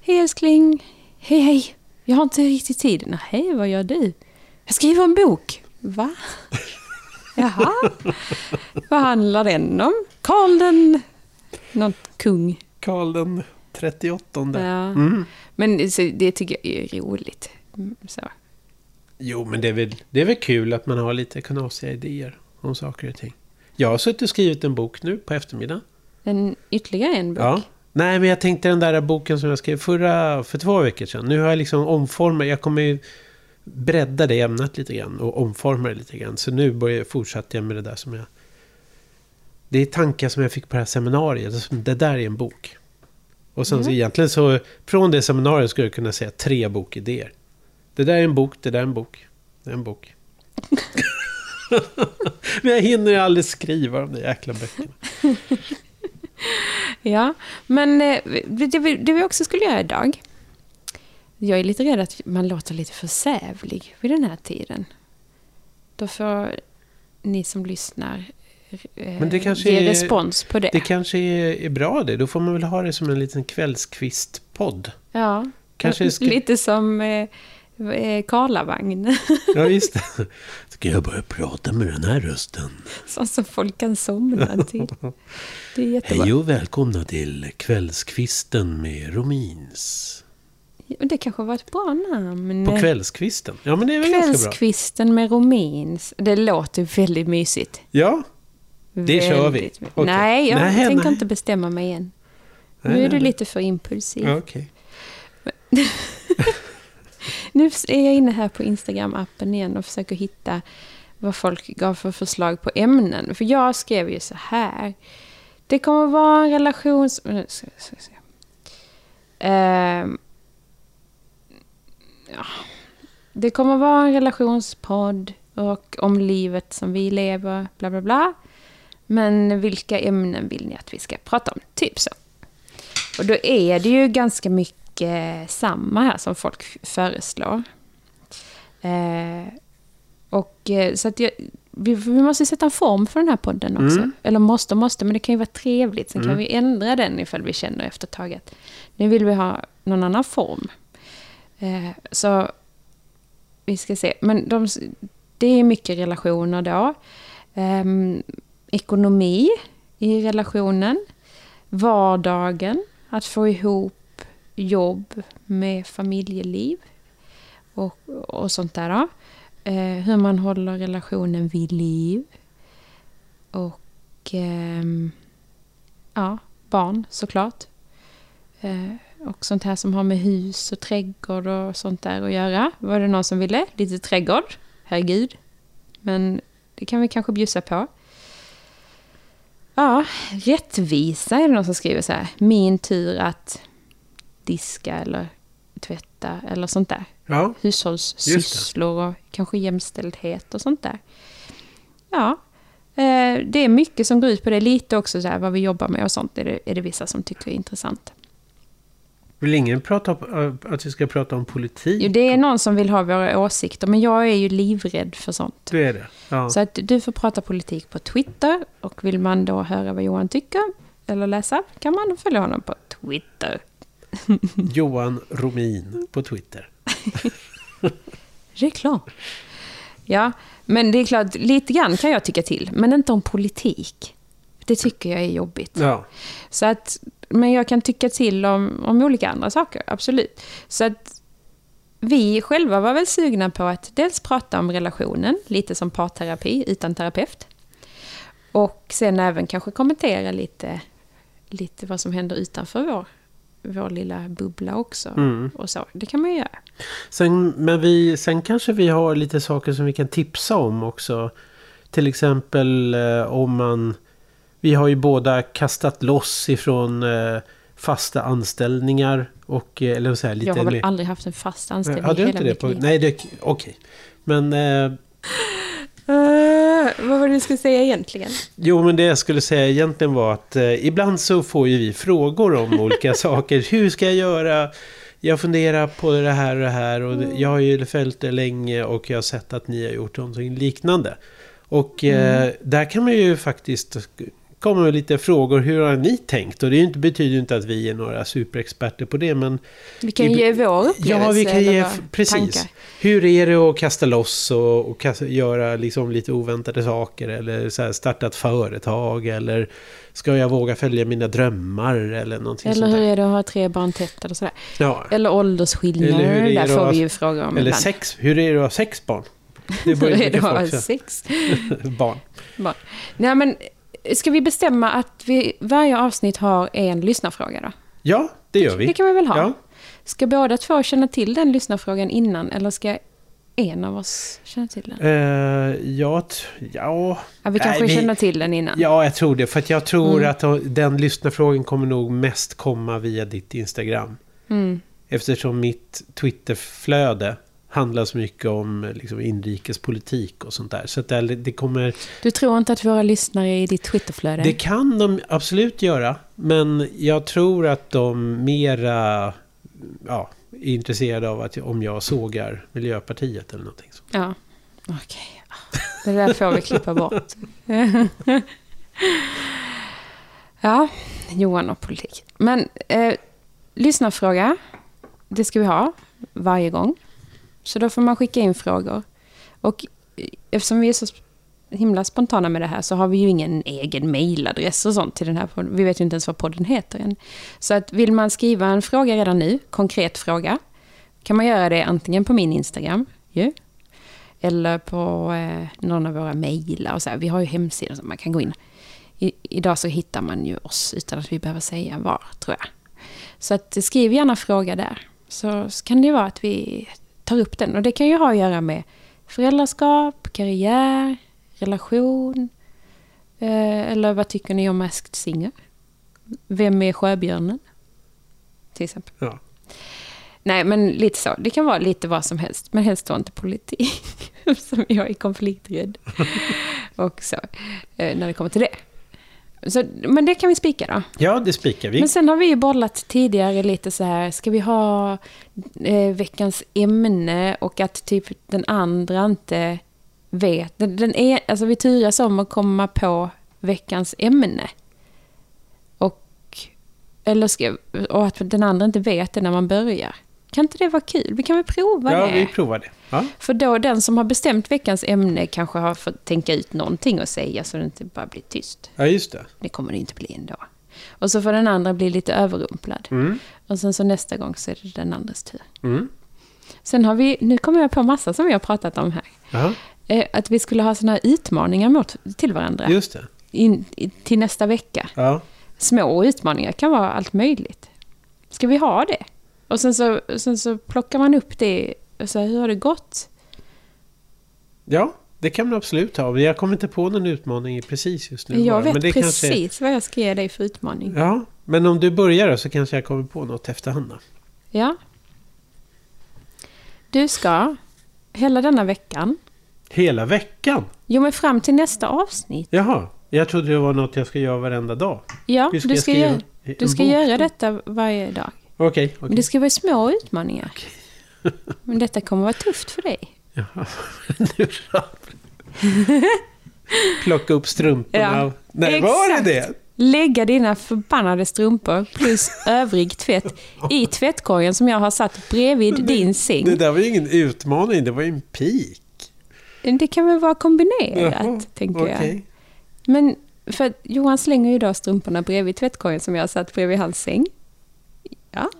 Hej älskling. Hej hej. Jag har inte riktigt tid. Hej, vad gör du? Jag skriver en bok. Va? Jaha. vad handlar den om? Karl den... Någon kung. Karl den 38. Ja. Mm. Men det tycker jag är roligt. Så. Jo, men det är, väl, det är väl kul att man har lite knasiga idéer om saker och ting. Jag har suttit och skrivit en bok nu på eftermiddagen. En, ytterligare en bok. Ja. Nej, men jag tänkte den där boken som jag skrev förra, för två veckor sedan. Nu har jag liksom omformat, jag kommer ju bredda det ämnet lite grann och omforma det lite grann. Så nu börjar, fortsätter jag med det där som jag... Det är tankar som jag fick på det här seminariet. Det där är en bok. Och sen så Mm. egentligen så, från det seminariet skulle jag kunna säga tre bokidéer. Det där är en bok, det där är en bok. Det är en bok. men jag hinner ju aldrig skriva de där jäkla böckerna. Ja, men eh, det vi, det vi också skulle göra idag. Jag är lite rädd att man låter lite för sävlig vid den här tiden. Då får ni som lyssnar Men det kanske ge är- respons på det. Det kanske är, är bra det. Då får man väl ha det som en liten kvällskvistpodd. Ja, Kanske ska... lite som eh, eh, Karlavagn. Ja, just det. Ska jag börja prata med den här rösten? Sånt som folk kan somna till. Det är jättebra. Hej och välkomna till Kvällskvisten med Romins. Det kanske var ett bra namn. På kvällskvisten? Ja, men det är väl. Kvällskvisten med Romins. Det låter väldigt mysigt. Ja, Det kör vi. Okej. Nej, jag Nej, tänker nej. inte bestämma mig än. Nej, nu är nej, du nej. lite för impulsiv. okej. Nu är jag inne här på Instagram-appen igen och försöker hitta vad folk gav för förslag på ämnen. För jag skrev ju så här. Det kommer vara en ska- ska- ska- Ehm, ja. Det kommer vara en relationspodd och om livet som vi lever, bla bla bla. Men vilka ämnen vill ni att vi ska prata om? Typ så. Och då är det ju ganska mycket samma här som folk föreslår. Eh, och eh, så att jag, vi, vi måste sätta en form för den här podden också. Mm. Eller måste, måste, men det kan ju vara trevligt. Sen kan Mm. vi ändra den ifall vi känner efter ett tag att nu vill vi ha någon annan form. Eh, så vi ska se. Men de, det är mycket relationer då. Ehm, ekonomi i relationen. Vardagen. Att få ihop jobb med familjeliv. Och, och sånt där. Då. Eh, hur man håller relationen vid liv. Och eh, ja, barn såklart. Eh, och sånt här som har med hus och trädgård och sånt där att göra. Var det någon som ville? Lite trädgård? Herregud. Men det kan vi kanske bjussa på. Ja, rättvisa är det någon som skriver så här. Min tur att diska eller tvätta eller sånt där. Ja, Hushållssysslor och kanske jämställdhet och sånt där. Ja, eh, det är mycket som går ut på det. Lite också så här vad vi jobbar med och sånt är det, är det vissa som tycker är intressant. Vill ingen prata om, att vi ska prata om politik? Jo, det är någon som vill ha våra åsikter, men jag är ju livrädd för sånt. Det är det. Ja. Så att du får prata politik på Twitter och vill man då höra vad Johan tycker eller läsa kan man följa honom på Twitter. Johan Romin på Twitter. Reklam. Ja, men det är klart, lite grann kan jag tycka till, men inte om politik. Det tycker jag är jobbigt. Ja, Så att, men jag kan tycka till om, om olika andra saker, absolut. Så att vi själva var väl sugna på att dels prata om relationen, lite som parterapi utan terapeut. Och sen även kanske kommentera lite, lite vad som händer utanför vår, vår lilla bubbla också. Mm. Och så. Det kan man ju göra. Sen, men vi, sen kanske vi har lite saker som vi kan tipsa om också. Till exempel eh, om man... Vi har ju båda kastat loss ifrån eh, fasta anställningar. Och, eh, eller så här, lite jag har väl mer- aldrig haft en fast anställning Hade i du hela inte det? På, liv. nej, det- okej. Men... Eh, Eh, vad var det du skulle säga egentligen? Jo, men det jag skulle säga egentligen var att eh, ibland så får ju vi frågor om olika saker. Hur ska jag göra? Jag funderar på det här och det här och det- jag har ju följt det länge och jag har sett att ni har gjort någonting liknande. Och eh, där kan man ju faktiskt komma med lite frågor. Hur har ni tänkt? Och det ju inte, betyder ju inte att vi är några superexperter på det, men Vi kan Ib- ge vår upplevelse. Ja, vi kan ge, precis. tankar. Hur är det att kasta loss och, och kasta, göra liksom lite oväntade saker? Eller så här, starta ett företag? Eller ska jag våga följa mina drömmar? Eller någonting Eller hur där. är det att ha tre barn tätt eller sådär. Ja. Eller åldersskillnader, Eller hur är det där får vi ju frågor om Eller ibland. sex. Hur är det att ha sex barn? Det börjar folk säga. sex? barn. Barn. Nej men, ska vi bestämma att vi varje avsnitt har en lyssnarfråga då? Ja, det gör Det vi. kan vi väl ha? Ja. Ska båda två känna till den lyssnarfrågan innan eller ska en av oss känna till den? Uh, ja, t- ja, Ja, vi kanske Nej, känner till den innan. ja, jag tror det. För att jag tror Mm. att den lyssnarfrågan kommer nog mest komma via ditt Instagram. Mm. Eftersom mitt Twitterflöde handlar så mycket om liksom, inrikespolitik och sånt där. Så det, det kommer... Du tror inte att våra lyssnare är i ditt Twitterflöde? Det kan de absolut göra. Men jag tror att de mera ja, är intresserade av att om jag sågar Miljöpartiet eller någonting. Så. Ja. Okej, det där får vi klippa bort. ja, Johan och politik. Men eh, lyssnarfråga, det ska vi ha varje gång. Så då får man skicka in frågor. Och eftersom vi är så himla spontana med det här så har vi ju ingen egen mailadress och sånt till den här podden. Vi vet ju inte ens vad podden heter än. Så att vill man skriva en fråga redan nu, konkret fråga, kan man göra det antingen på min Instagram, ju, eller på eh, någon av våra mejlar och så här. Vi har ju hemsidor som man kan gå in. I, idag så hittar man ju oss utan att vi behöver säga var, tror jag. Så att skriv gärna fråga där. Så, så kan det ju vara att vi tar upp den. Och det kan ju ha att göra med föräldraskap, karriär, relation. Eh, eller vad tycker ni om Masked Singer? Vem är sjöbjörnen? Till exempel. Ja. Nej, men lite så. Det kan vara lite vad som helst, men helst då inte politik. Som jag är konflikträdd. Och så, eh, när det kommer till det. Så, men det kan vi spika då. Ja, det spikar vi. Men sen har vi ju bollat tidigare lite så här, ska vi ha eh, veckans ämne och att typ den andra inte vet. Den, den är, alltså vi turas om att komma på veckans ämne. Och, eller ska, och att den andra inte vet det när man börjar. Kan inte det vara kul? Vi kan väl prova ja, det? vi provar det. Ja. För då den som har bestämt veckans ämne kanske har fått tänka ut någonting att säga så det inte bara blir tyst. ja, just det. Det kommer det inte bli ändå. Och så får den andra bli lite överrumplad. Mm. Och sen så nästa gång så är det den andres tur. Mm. Sen har vi, nu kommer jag på massa som vi har pratat om här. Ja, Eh, Att vi skulle ha sådana här utmaningar mot, till varandra. just det. In, i- till nästa vecka. Ja. Små utmaningar kan vara allt möjligt. Ska vi ha det? Och sen så, sen så plockar man upp det. Och så här, hur har det gått? ja, det kan man absolut ha. Jag kommer inte på någon utmaning precis just nu. jag bara. vet precis Kanske, vad jag ska ge dig för utmaning. ja, men om du börjar så kanske jag kommer på något efterhand. Ja. Du ska hela denna veckan, Hela veckan? jo men fram till nästa avsnitt. Jaha, jag trodde det var något jag ska göra varenda dag. Ja, ska du ska, göra, du ska bok? göra detta varje dag. Okej, Men okej. det ska vara små utmaningar. Men detta kommer vara tufft för dig. Jaha, nu. Plocka upp strumporna. Ja, Nej, var det exakt. det? Lägga dina förbannade strumpor plus övrig tvätt i tvättkorgen som jag har satt bredvid din säng. Det där var ju ingen utmaning, det var ju en pik. Det kan väl vara kombinerat, Jaha, tänker jag. okej. Men för Johan slänger ju då strumporna bredvid tvättkorgen som jag har satt bredvid hans säng. Ja.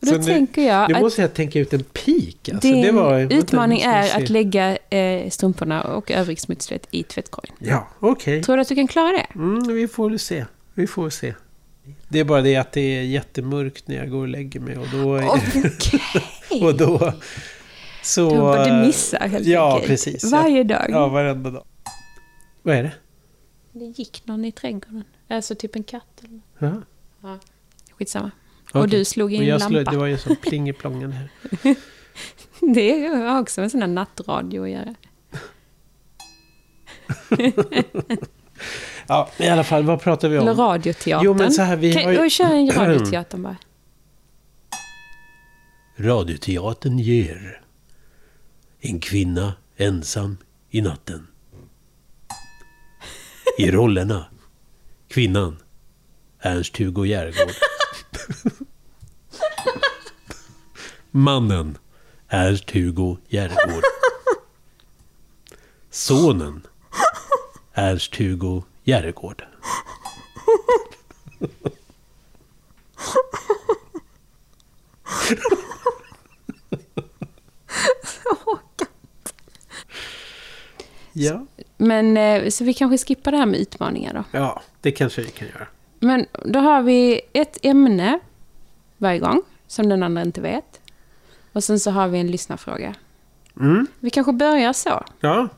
Och då Så nu- tänker jag Nu att måste jag tänka ut en pik. Alltså, din det var, utmaning nu är att lägga eh, strumporna och övrig smutstvätt i tvättkorgen. Ja, okej. Tror du att du kan klara det? Mm, vi får se. Vi får se. Det är bara det att det är jättemörkt när jag går och lägger mig och då... Okej. och då så... Du du missar helt Ja, enkelt. precis. Varje dag. Ja, varenda dag. Vad är det? Det gick någon i trädgården. Alltså typ en katt eller något. Ja. Skitsamma. okej. Och du slog in jag slog, lampa. Det var ju som plingeplongen här. Det har också med sån här nattradio att göra. Ja, i alla fall, vad pratar vi om? Eller radioteatern. Jo, men så här, vi kan, har ju- kör en radioteatern bara. Radioteatern ger En kvinna ensam i natten. I rollerna Kvinnan Ernst-Hugo Järegård. Mannen Ernst-Hugo Järegård. Sonen Ernst-Hugo Järegård. Ja. Men eh, så vi kanske skippar det här med utmaningar då. ja, det kanske vi kan göra. Men då har vi ett ämne varje gång som den andra inte vet. Och sen så har vi en lyssnarfråga. Mm. Vi kanske börjar så. Ja.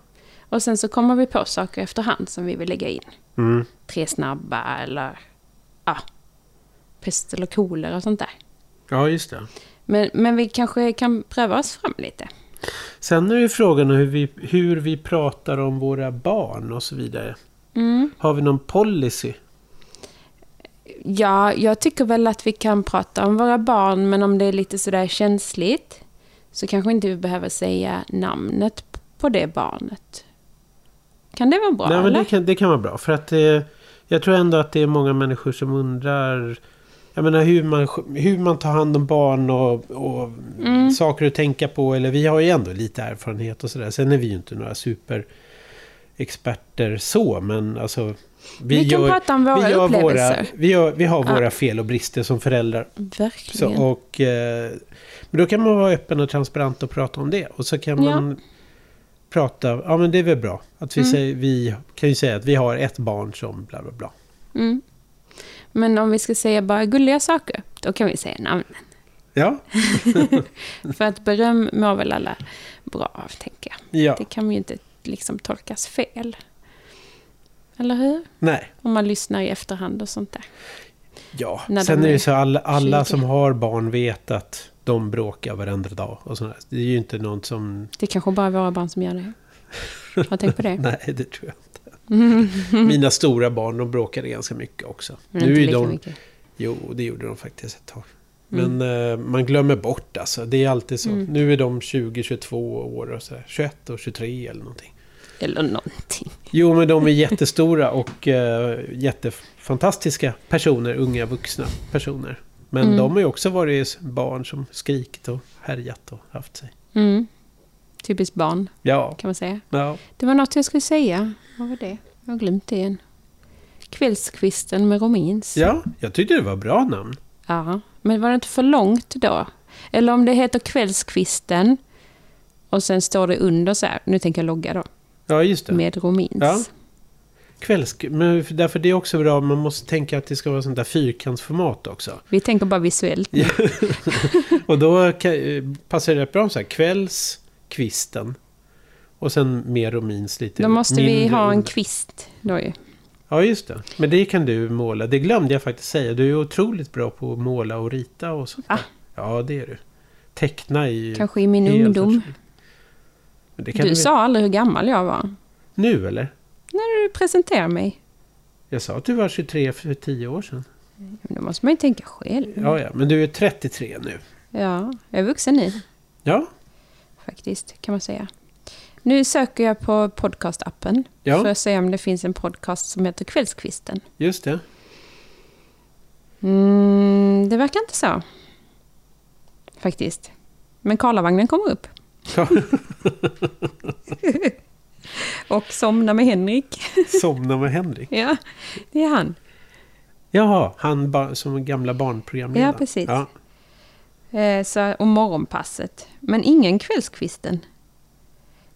Och sen så kommer vi på saker efterhand som vi vill lägga in. Mm. Tre snabba eller ja, pest eller kolera och sånt där. Ja, just det. Men, men vi kanske kan pröva oss fram lite. Sen är ju frågan hur vi, hur vi pratar om våra barn och så vidare. Mm. Har vi någon policy? Ja, jag tycker väl att vi kan prata om våra barn, men om det är lite sådär känsligt så kanske inte vi behöver säga namnet på det barnet. Kan det vara bra? Nej, men det, kan, det kan vara bra. För att eh, jag tror ändå att det är många människor som undrar jag menar hur man, hur man tar hand om barn och, och Mm. saker att tänka på. Eller vi har ju ändå lite erfarenhet och sådär. Sen är vi ju inte några superexperter så. Men alltså. Vi, kan prata om våra vi, gör våra, upplevelser. vi, gör, vi har Ja. våra fel och brister som föräldrar. Så, Verkligen. och, eh, men då kan man vara öppen och transparent och prata om det. Och så kan Ja. man prata, ja men det är väl bra. Att vi, Mm. säger, vi kan ju säga att vi har ett barn som bla bla bla. Mm. Men om vi ska säga bara gulliga saker, då kan vi säga namnen. Ja, För att beröm mår väl alla bra av, tänker jag. ja. Det kan ju inte liksom tolkas fel. Eller hur? nej. Om man lyssnar i efterhand och sånt där. Ja, När sen de är det så alla, alla 20. som har barn vet att de bråkar varenda dag. Och sådär. Det är ju inte något som... Det är kanske bara våra barn som gör det. Har du tänkt på det? Nej, det tror jag inte. Mina stora barn, de bråkade ganska mycket också. Men nu är de... mycket. Jo, det gjorde de faktiskt ett tag. Mm. Men eh, man glömmer bort alltså. Det är alltid så. Mm. Nu är de 20, 22 år och så här, 21 och 23 eller någonting. Eller någonting. Jo, men de är jättestora och eh, jättefantastiska personer. Unga vuxna personer. Men Mm. de har ju också varit barn som skrikit och härjat och haft sig. Mm. Typiskt barn, Ja, kan man säga. ja. Det var något jag skulle säga. Vad var det? Jag har glömt det igen. Kvällskvisten med Romins. ja, jag tyckte det var bra namn. Ja, men var det inte för långt då? Eller om det heter Kvällskvisten och sen står det under så här, nu tänker jag logga då, Ja, just det. med Romins. Ja. Kvälls... Men därför det är också bra, man måste tänka att det ska vara sånt där fyrkantsformat också. Vi tänker bara visuellt. Och då passar det rätt bra så här, kvällskvisten. Och sen mer och minst lite Då måste vi ha en kvist då ju. Ja, just det. Men det kan du måla. Det glömde jag faktiskt säga. Du är otroligt bra på att måla och rita och sånt Ah. Ja, det är du. Teckna ju Kanske i min ungdom. Du du sa aldrig hur gammal jag var. Nu eller? När du presenterade mig. Jag sa att du var 23 för 10 år sedan. Men Då måste man ju tänka själv. Ja, ja. Men du är 33 nu. Ja, jag är vuxen nu Ja, faktiskt, kan man säga. Nu söker jag på podcastappen ja för att se om det finns en podcast som heter Kvällskvisten. just det. Mm, det verkar inte så. Faktiskt. Men Karlavagnen kommer upp. Ja. Och Somna med Henrik. Somna med Henrik. ja, det är han. Jaha, han som gamla barnprogramledare. Ja, precis. Ja. Eh, så, och Morgonpasset. Men ingen Kvällskvisten.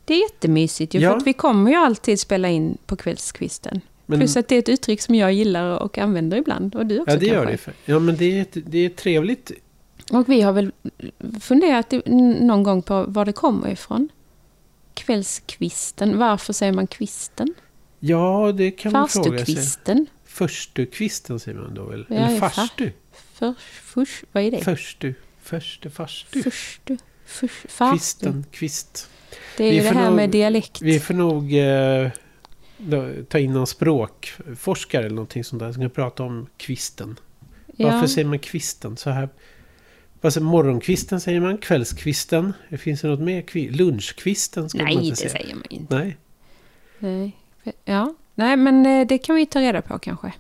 Det är jättemysigt ju, Ja. för att vi kommer ju alltid spela in på Kvällskvisten. Men, Plus att det är ett uttryck som jag gillar och använder ibland. Och du också ja, det gör kanske. det. Ja, men det är, det är trevligt. Och vi har väl funderat någon gång på var det kommer ifrån. Kvällskvisten. Varför säger man kvisten? Ja, det kan man fråga sig. Farstukvisten. Förstukvisten säger man då väl? Ja, Eller farstu? För, förs, vad är det? Förstu. Förste, farstu. Förstu. Kvisten, kvist. Det är ju det här nog- med dialekt. Vi får nog eh, då, ta in någon språkforskare eller någonting sånt där som kan prata om kvisten. Varför ja. säger man kvisten så här? Säger, morgonkvisten säger man, kvällskvisten. Det finns det något mer? Kvi- Lunchkvisten ska man Nej, inte det säga. säger man inte. Nej. Nej. Ja. Nej, men eh, det kan vi ta reda på kanske.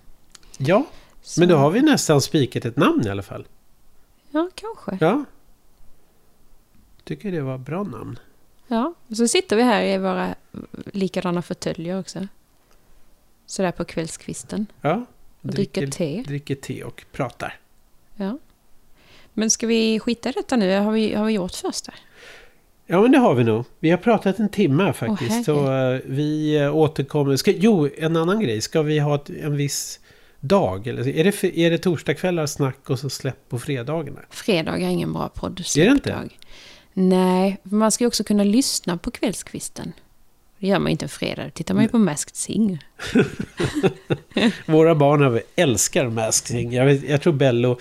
Ja, Så- men då har vi nästan spikat ett namn i alla fall. Ja, kanske. Ja. Tycker det var bra namn. Ja. Och så sitter vi här i våra likadana fåtöljer också. Sådär på kvällskvisten. Ja. Och dricker te. dricker te och pratar. Ja. Men ska vi skita i detta nu? Har vi, har vi gjort första? Ja men det har vi nog. Vi har pratat en timme faktiskt. herre. så eh, vi eh, återkommer. Ska, jo, en annan grej. Ska vi ha ett, en viss dag? Eller är det, är det torsdagskvällar snack och så släpp på fredagarna? Fredag är ingen bra podd. Är det inte? Nej, man ska ju också kunna lyssna på kvällskvisten. Det gör man ju inte en fredag. Då tittar man ju på Masked Singer. Våra barn älskar Masked Singer. Jag, vet, jag tror Bello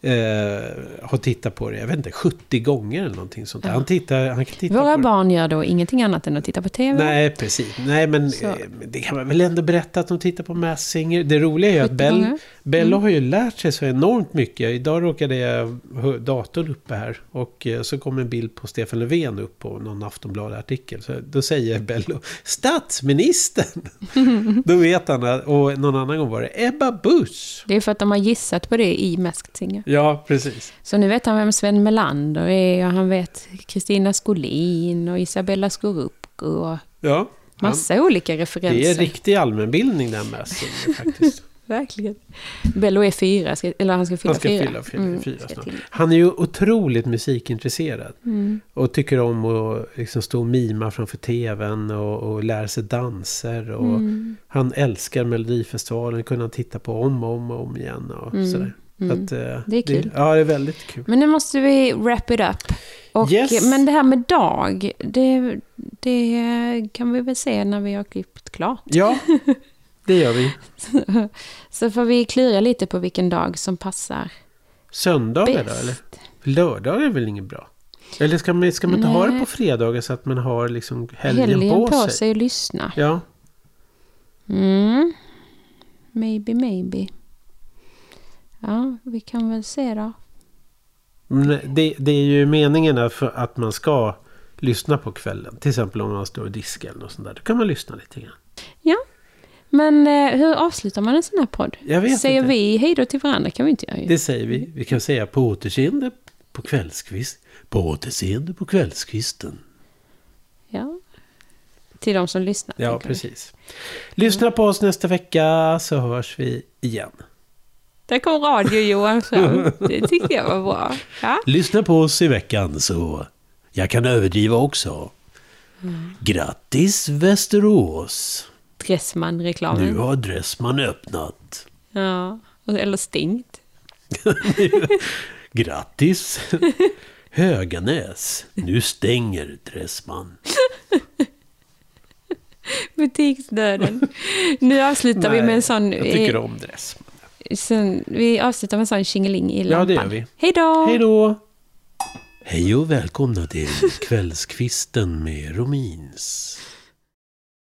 eh, har tittat på det, jag vet inte, 70 gånger eller någonting sånt. Ja. Han, tittar, han kan titta Våra på det. barn gör då ingenting annat än att titta på TV. Nej, precis. Nej, men eh, det kan man väl ändå berätta att de tittar på Masked Singer. Det roliga är ju att 70 Bell, gånger. Bello har ju lärt sig så enormt mycket. Idag råkade jag ha datorn uppe här. Och eh, så kom en bild på Stefan Löfven upp på någon Aftonbladet-artikel. Så då säger Bello Statsministern! då vet han och någon annan gång var det Ebba Busch. Det är för att de har gissat på det i Masked Singer. Ja, precis. Så nu vet han vem Sven Melander är och han vet Kristina Skolin och Isabella Scorupco och Ja. massa olika referenser. Det är riktig allmänbildning den med Singer faktiskt. Verkligen. Bello är fyra, ska, eller han ska fylla Han ska fyra. fylla fyra, Mm, fyra ska snart. Han är ju otroligt musikintresserad. Mm. Och tycker om att liksom stå och mima framför tvn och, och lära sig danser. Och Mm. Han älskar Melodifestivalen, kunna han titta på om och om och om igen. Och Mm. sådär. Mm. Att, eh, Det är kul. ja, det är väldigt kul. Men nu måste vi wrap it up. Och, Yes. Men det här med dag, det, det kan vi väl se när vi har klippt klart. Ja, det gör vi. Så får vi klura lite på vilken dag som passar Söndagar då, eller? Lördagar är väl inget bra? Eller ska man, ska man inte ha det på fredagar så att man har liksom helgen, Helgen på, på sig? sig och lyssna. Ja, Mm. Maybe, maybe. Ja, vi kan väl se då. det, det är ju meningen att, att man ska lyssna på kvällen. Till exempel om man står och diskar eller något sånt där. Då kan man lyssna lite grann. Men eh, hur avslutar man en sån här podd? Säger inte. vi hej då till varandra kan vi inte göra ju. Det säger vi. Vi kan säga på återseende på kvällskvist. På återseende på kvällskvisten. Ja. Till de som lyssnar. Ja, tänker vi. precis. Lyssna på oss nästa vecka så hörs vi igen. Där kom radio-Johan fram. Det tyckte jag var bra. Ja. Lyssna på oss i veckan så jag kan överdriva också. Grattis Västerås! Dressman-reklamen. Nu har Dressman öppnat. Ja. Eller stängt. Grattis Höganäs! Nu stänger Dressman. Butiksdöden. Nu avslutar vi med en sån... Jag tycker om Dressman. Sen, vi avslutar med en sån tjingeling i lampan. Ja, det gör vi. Hej då! Hej då! Hej och välkomna till Kvällskvisten med Romins.